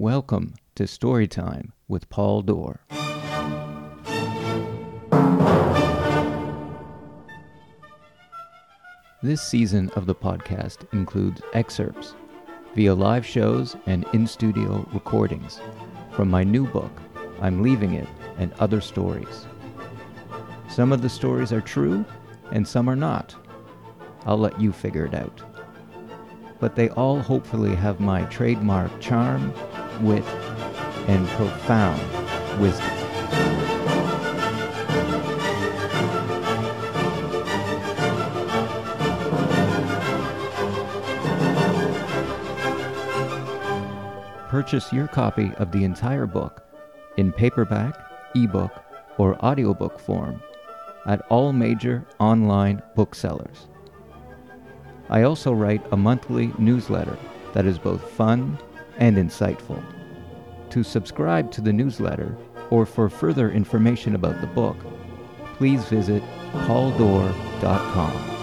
Welcome to Storytime with Paul Dorr. This season of the podcast includes excerpts via live shows and in studio recordings from my new book, I'm Leaving It, and Other Stories. Some of the stories are true, and some are not. I'll let you figure it out. But they all hopefully have my trademark charm, wit, and profound wisdom. Purchase your copy of the entire book in paperback, ebook, or audiobook form at all major online booksellers. I also write a monthly newsletter that is both fun and insightful. To subscribe to the newsletter or for further information about the book, please visit pauldor.com.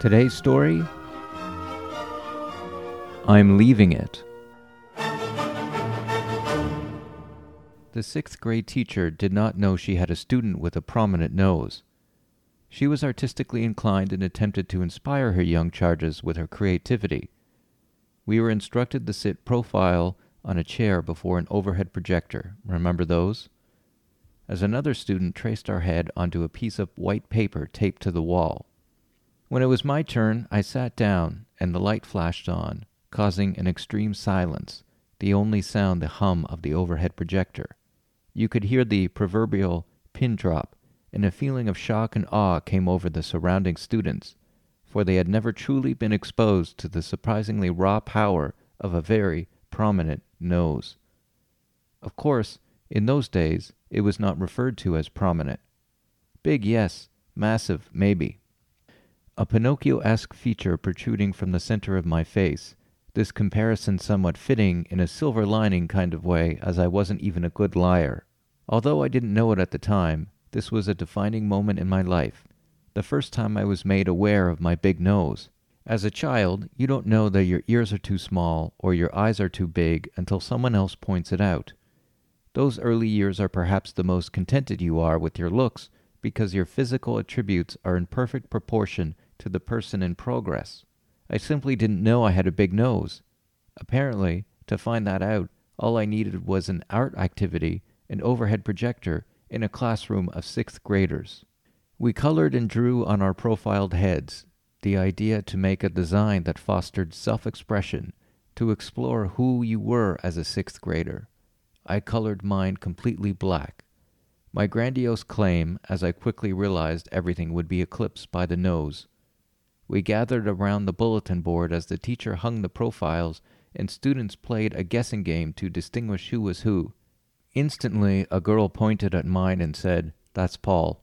Today's story I'm leaving it. The sixth grade teacher did not know she had a student with a prominent nose. She was artistically inclined and attempted to inspire her young charges with her creativity. We were instructed to sit profile on a chair before an overhead projector. Remember those? As another student traced our head onto a piece of white paper taped to the wall. When it was my turn, I sat down, and the light flashed on, causing an extreme silence, the only sound the hum of the overhead projector. You could hear the proverbial pin drop, and a feeling of shock and awe came over the surrounding students, for they had never truly been exposed to the surprisingly raw power of a very prominent nose. Of course, in those days, it was not referred to as prominent. Big, yes, massive, maybe a Pinocchio esque feature protruding from the center of my face, this comparison somewhat fitting in a silver lining kind of way, as I wasn't even a good liar. Although I didn't know it at the time, this was a defining moment in my life, the first time I was made aware of my big nose. As a child, you don't know that your ears are too small or your eyes are too big until someone else points it out. Those early years are perhaps the most contented you are with your looks because your physical attributes are in perfect proportion to the person in progress. I simply didn't know I had a big nose. Apparently, to find that out, all I needed was an art activity, an overhead projector, in a classroom of sixth graders. We colored and drew on our profiled heads, the idea to make a design that fostered self expression, to explore who you were as a sixth grader. I colored mine completely black. My grandiose claim, as I quickly realized everything would be eclipsed by the nose, we gathered around the bulletin board as the teacher hung the profiles, and students played a guessing game to distinguish who was who. Instantly, a girl pointed at mine and said, That's Paul.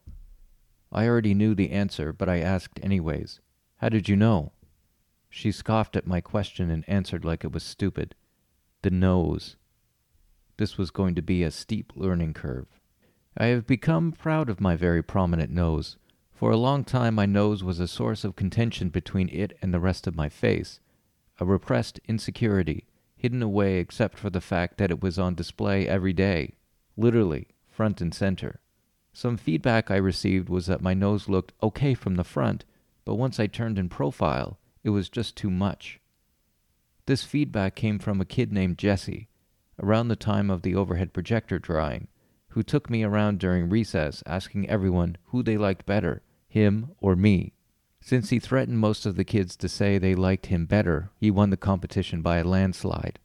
I already knew the answer, but I asked anyways. How did you know? She scoffed at my question and answered like it was stupid. The nose. This was going to be a steep learning curve. I have become proud of my very prominent nose. For a long time, my nose was a source of contention between it and the rest of my face, a repressed insecurity, hidden away except for the fact that it was on display every day, literally, front and center. Some feedback I received was that my nose looked okay from the front, but once I turned in profile, it was just too much. This feedback came from a kid named Jesse, around the time of the overhead projector drawing, who took me around during recess asking everyone who they liked better, him or me. Since he threatened most of the kids to say they liked him better, he won the competition by a landslide.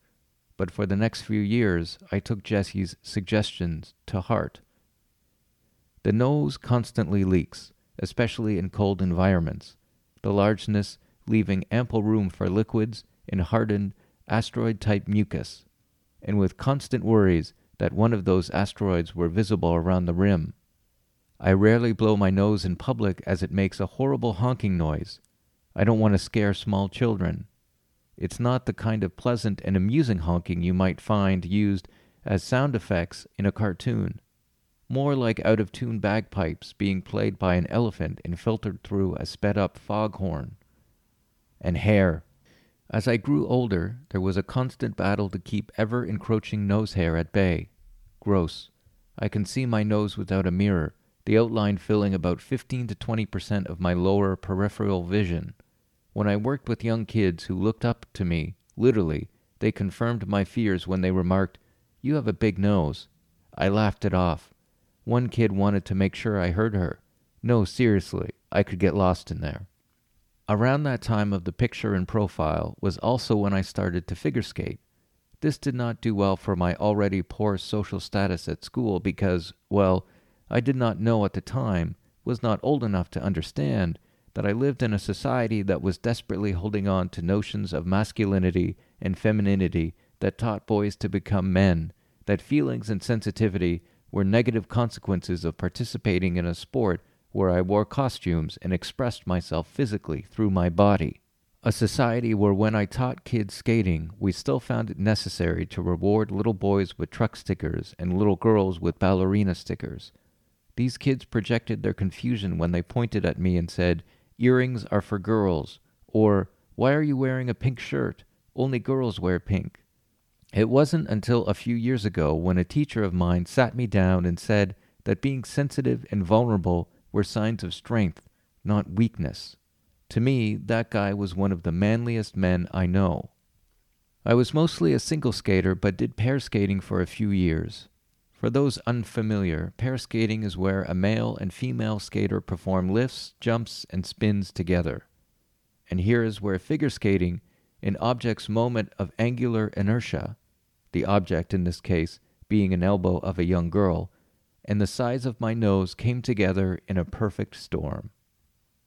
But for the next few years, I took Jesse's suggestions to heart. The nose constantly leaks, especially in cold environments, the largeness leaving ample room for liquids and hardened asteroid type mucus, and with constant worries that one of those asteroids were visible around the rim. I rarely blow my nose in public as it makes a horrible honking noise. I don't want to scare small children. It's not the kind of pleasant and amusing honking you might find used as sound effects in a cartoon. More like out of tune bagpipes being played by an elephant and filtered through a sped up foghorn. And hair. As I grew older, there was a constant battle to keep ever encroaching nose hair at bay. Gross. I can see my nose without a mirror, the outline filling about 15 to 20 percent of my lower peripheral vision. When I worked with young kids who looked up to me, literally, they confirmed my fears when they remarked, You have a big nose. I laughed it off. One kid wanted to make sure I heard her. No, seriously, I could get lost in there. Around that time of the picture and profile was also when I started to figure skate. This did not do well for my already poor social status at school because, well, I did not know at the time, was not old enough to understand, that I lived in a society that was desperately holding on to notions of masculinity and femininity that taught boys to become men, that feelings and sensitivity were negative consequences of participating in a sport where I wore costumes and expressed myself physically through my body. A society where when I taught kids skating, we still found it necessary to reward little boys with truck stickers and little girls with ballerina stickers. These kids projected their confusion when they pointed at me and said, Earrings are for girls, or Why are you wearing a pink shirt? Only girls wear pink. It wasn't until a few years ago when a teacher of mine sat me down and said that being sensitive and vulnerable were signs of strength, not weakness. To me, that guy was one of the manliest men I know. I was mostly a single skater, but did pair skating for a few years. For those unfamiliar, pair skating is where a male and female skater perform lifts, jumps, and spins together. And here is where figure skating, an object's moment of angular inertia, the object in this case being an elbow of a young girl, and the size of my nose came together in a perfect storm.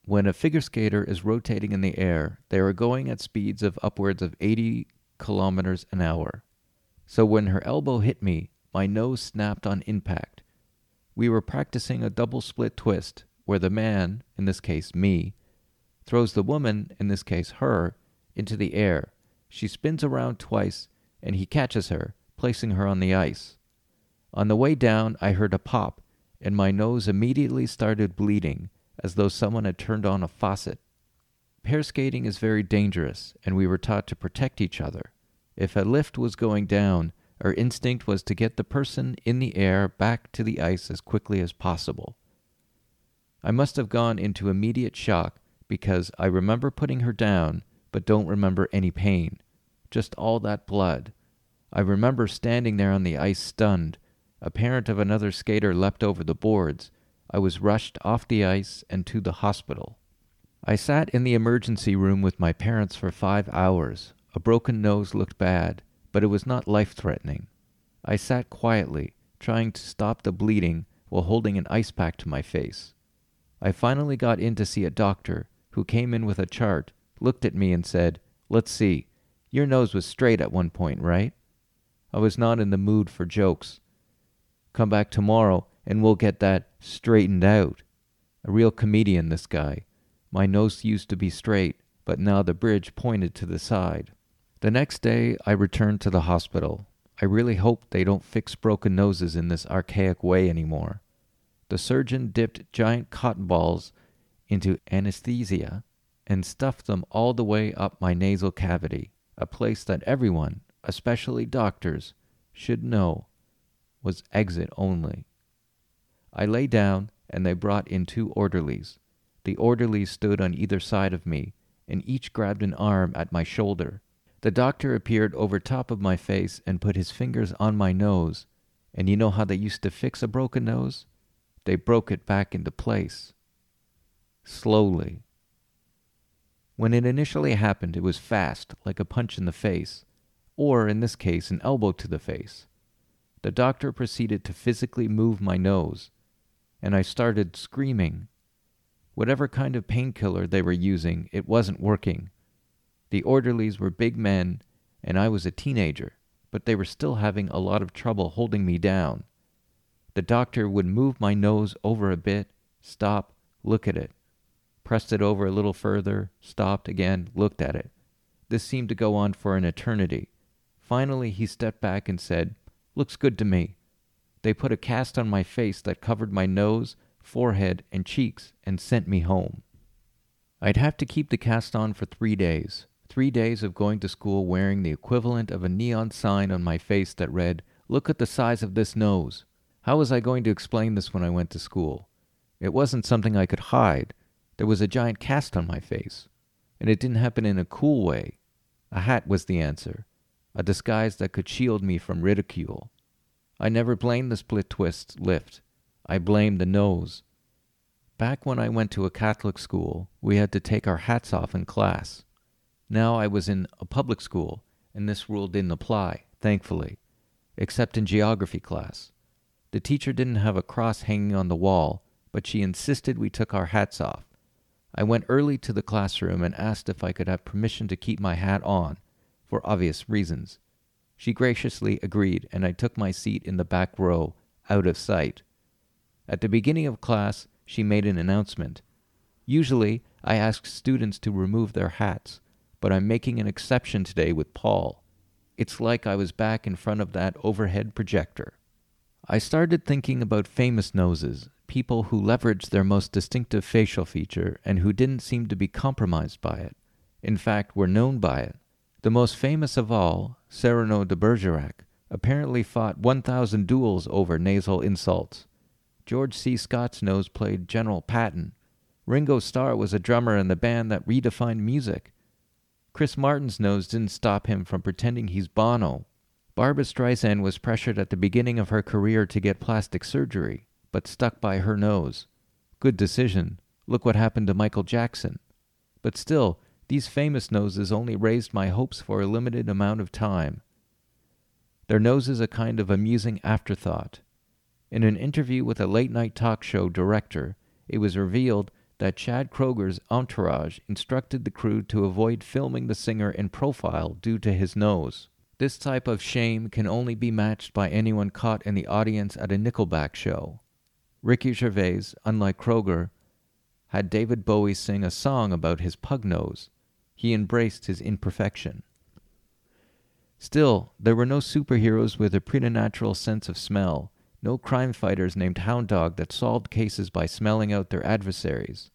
When a figure skater is rotating in the air, they are going at speeds of upwards of 80 kilometers an hour. So when her elbow hit me, my nose snapped on impact. We were practicing a double split twist, where the man, in this case me, throws the woman, in this case her, into the air. She spins around twice, and he catches her, placing her on the ice. On the way down, I heard a pop, and my nose immediately started bleeding, as though someone had turned on a faucet. Pair skating is very dangerous, and we were taught to protect each other. If a lift was going down, our instinct was to get the person in the air back to the ice as quickly as possible. I must have gone into immediate shock because I remember putting her down, but don't remember any pain, just all that blood. I remember standing there on the ice stunned, a parent of another skater leapt over the boards. I was rushed off the ice and to the hospital. I sat in the emergency room with my parents for five hours. A broken nose looked bad, but it was not life threatening. I sat quietly, trying to stop the bleeding while holding an ice pack to my face. I finally got in to see a doctor who came in with a chart, looked at me, and said, Let's see, your nose was straight at one point, right? I was not in the mood for jokes, Come back tomorrow and we'll get that straightened out. A real comedian, this guy. My nose used to be straight, but now the bridge pointed to the side. The next day, I returned to the hospital. I really hope they don't fix broken noses in this archaic way anymore. The surgeon dipped giant cotton balls into anesthesia and stuffed them all the way up my nasal cavity, a place that everyone, especially doctors, should know was exit only. I lay down, and they brought in two orderlies. The orderlies stood on either side of me, and each grabbed an arm at my shoulder. The doctor appeared over top of my face and put his fingers on my nose. And you know how they used to fix a broken nose? They broke it back into place. Slowly. When it initially happened, it was fast, like a punch in the face, or in this case, an elbow to the face. The doctor proceeded to physically move my nose, and I started screaming. Whatever kind of painkiller they were using, it wasn't working. The orderlies were big men, and I was a teenager, but they were still having a lot of trouble holding me down. The doctor would move my nose over a bit, stop, look at it. Pressed it over a little further, stopped again, looked at it. This seemed to go on for an eternity. Finally, he stepped back and said, Looks good to me. They put a cast on my face that covered my nose, forehead, and cheeks and sent me home. I'd have to keep the cast on for three days. Three days of going to school wearing the equivalent of a neon sign on my face that read, Look at the size of this nose. How was I going to explain this when I went to school? It wasn't something I could hide. There was a giant cast on my face. And it didn't happen in a cool way. A hat was the answer, a disguise that could shield me from ridicule. I never blamed the split twist lift. I blamed the nose. Back when I went to a Catholic school, we had to take our hats off in class. Now I was in a public school, and this rule didn't apply, thankfully, except in geography class. The teacher didn't have a cross hanging on the wall, but she insisted we took our hats off. I went early to the classroom and asked if I could have permission to keep my hat on, for obvious reasons. She graciously agreed, and I took my seat in the back row, out of sight. At the beginning of class, she made an announcement. Usually, I ask students to remove their hats, but I'm making an exception today with Paul. It's like I was back in front of that overhead projector. I started thinking about famous noses, people who leveraged their most distinctive facial feature and who didn't seem to be compromised by it. In fact, were known by it. The most famous of all, Cyrano de Bergerac, apparently fought 1,000 duels over nasal insults. George C. Scott's nose played General Patton. Ringo Starr was a drummer in the band that redefined music. Chris Martin's nose didn't stop him from pretending he's Bono. Barbra Streisand was pressured at the beginning of her career to get plastic surgery, but stuck by her nose. Good decision. Look what happened to Michael Jackson. But still, these famous noses only raised my hopes for a limited amount of time. Their nose is a kind of amusing afterthought. In an interview with a late night talk show director, it was revealed that Chad Kroeger's entourage instructed the crew to avoid filming the singer in profile due to his nose. This type of shame can only be matched by anyone caught in the audience at a Nickelback show. Ricky Gervais, unlike Kroeger, had David Bowie sing a song about his pug nose. He embraced his imperfection. Still, there were no superheroes with a preternatural sense of smell, no crime fighters named Hound Dog that solved cases by smelling out their adversaries.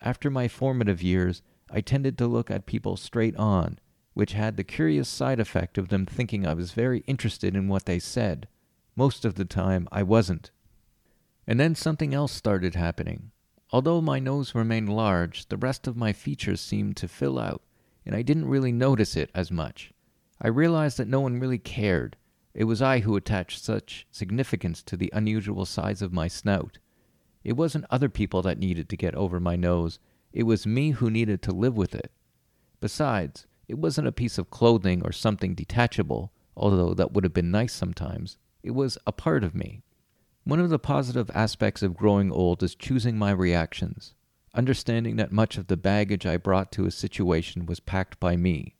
After my formative years, I tended to look at people straight on which had the curious side effect of them thinking I was very interested in what they said. Most of the time, I wasn't. And then something else started happening. Although my nose remained large, the rest of my features seemed to fill out, and I didn't really notice it as much. I realized that no one really cared. It was I who attached such significance to the unusual size of my snout. It wasn't other people that needed to get over my nose, it was me who needed to live with it. Besides, it wasn't a piece of clothing or something detachable, although that would have been nice sometimes. It was a part of me. One of the positive aspects of growing old is choosing my reactions, understanding that much of the baggage I brought to a situation was packed by me.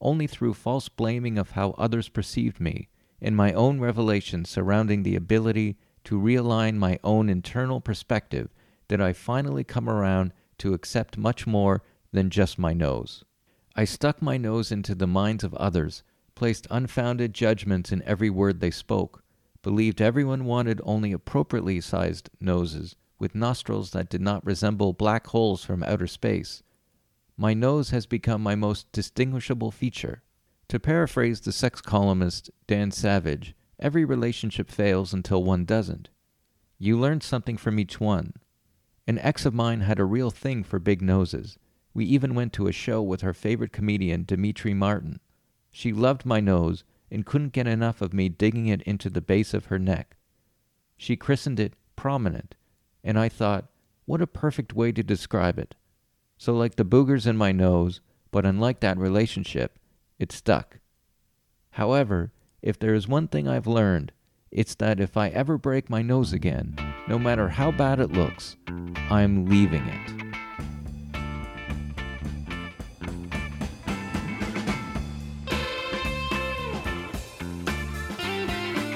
Only through false blaming of how others perceived me, and my own revelation surrounding the ability to realign my own internal perspective, did I finally come around to accept much more than just my nose. I stuck my nose into the minds of others, placed unfounded judgments in every word they spoke, believed everyone wanted only appropriately sized noses, with nostrils that did not resemble black holes from outer space. My nose has become my most distinguishable feature. To paraphrase the sex columnist Dan Savage, every relationship fails until one doesn't. You learn something from each one. An ex of mine had a real thing for big noses. We even went to a show with her favorite comedian, Demetri Martin. She loved my nose and couldn't get enough of me digging it into the base of her neck. She christened it prominent, and I thought, what a perfect way to describe it. So, like the boogers in my nose, but unlike that relationship, it stuck. However, if there is one thing I've learned, it's that if I ever break my nose again, no matter how bad it looks, I'm leaving it.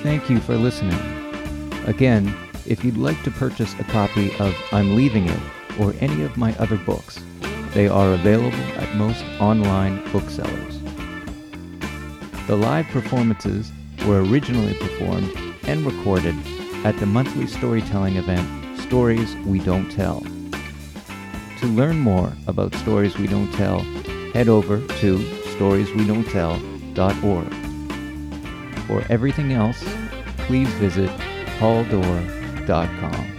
Thank you for listening. Again, if you'd like to purchase a copy of I'm Leaving It or any of my other books, They are available at most online booksellers. The live performances were originally performed and recorded at the monthly storytelling event Stories We Don't Tell. To learn more about Stories We Don't Tell, head over to storieswedon'ttell.org. For everything else, please visit pauldor.com.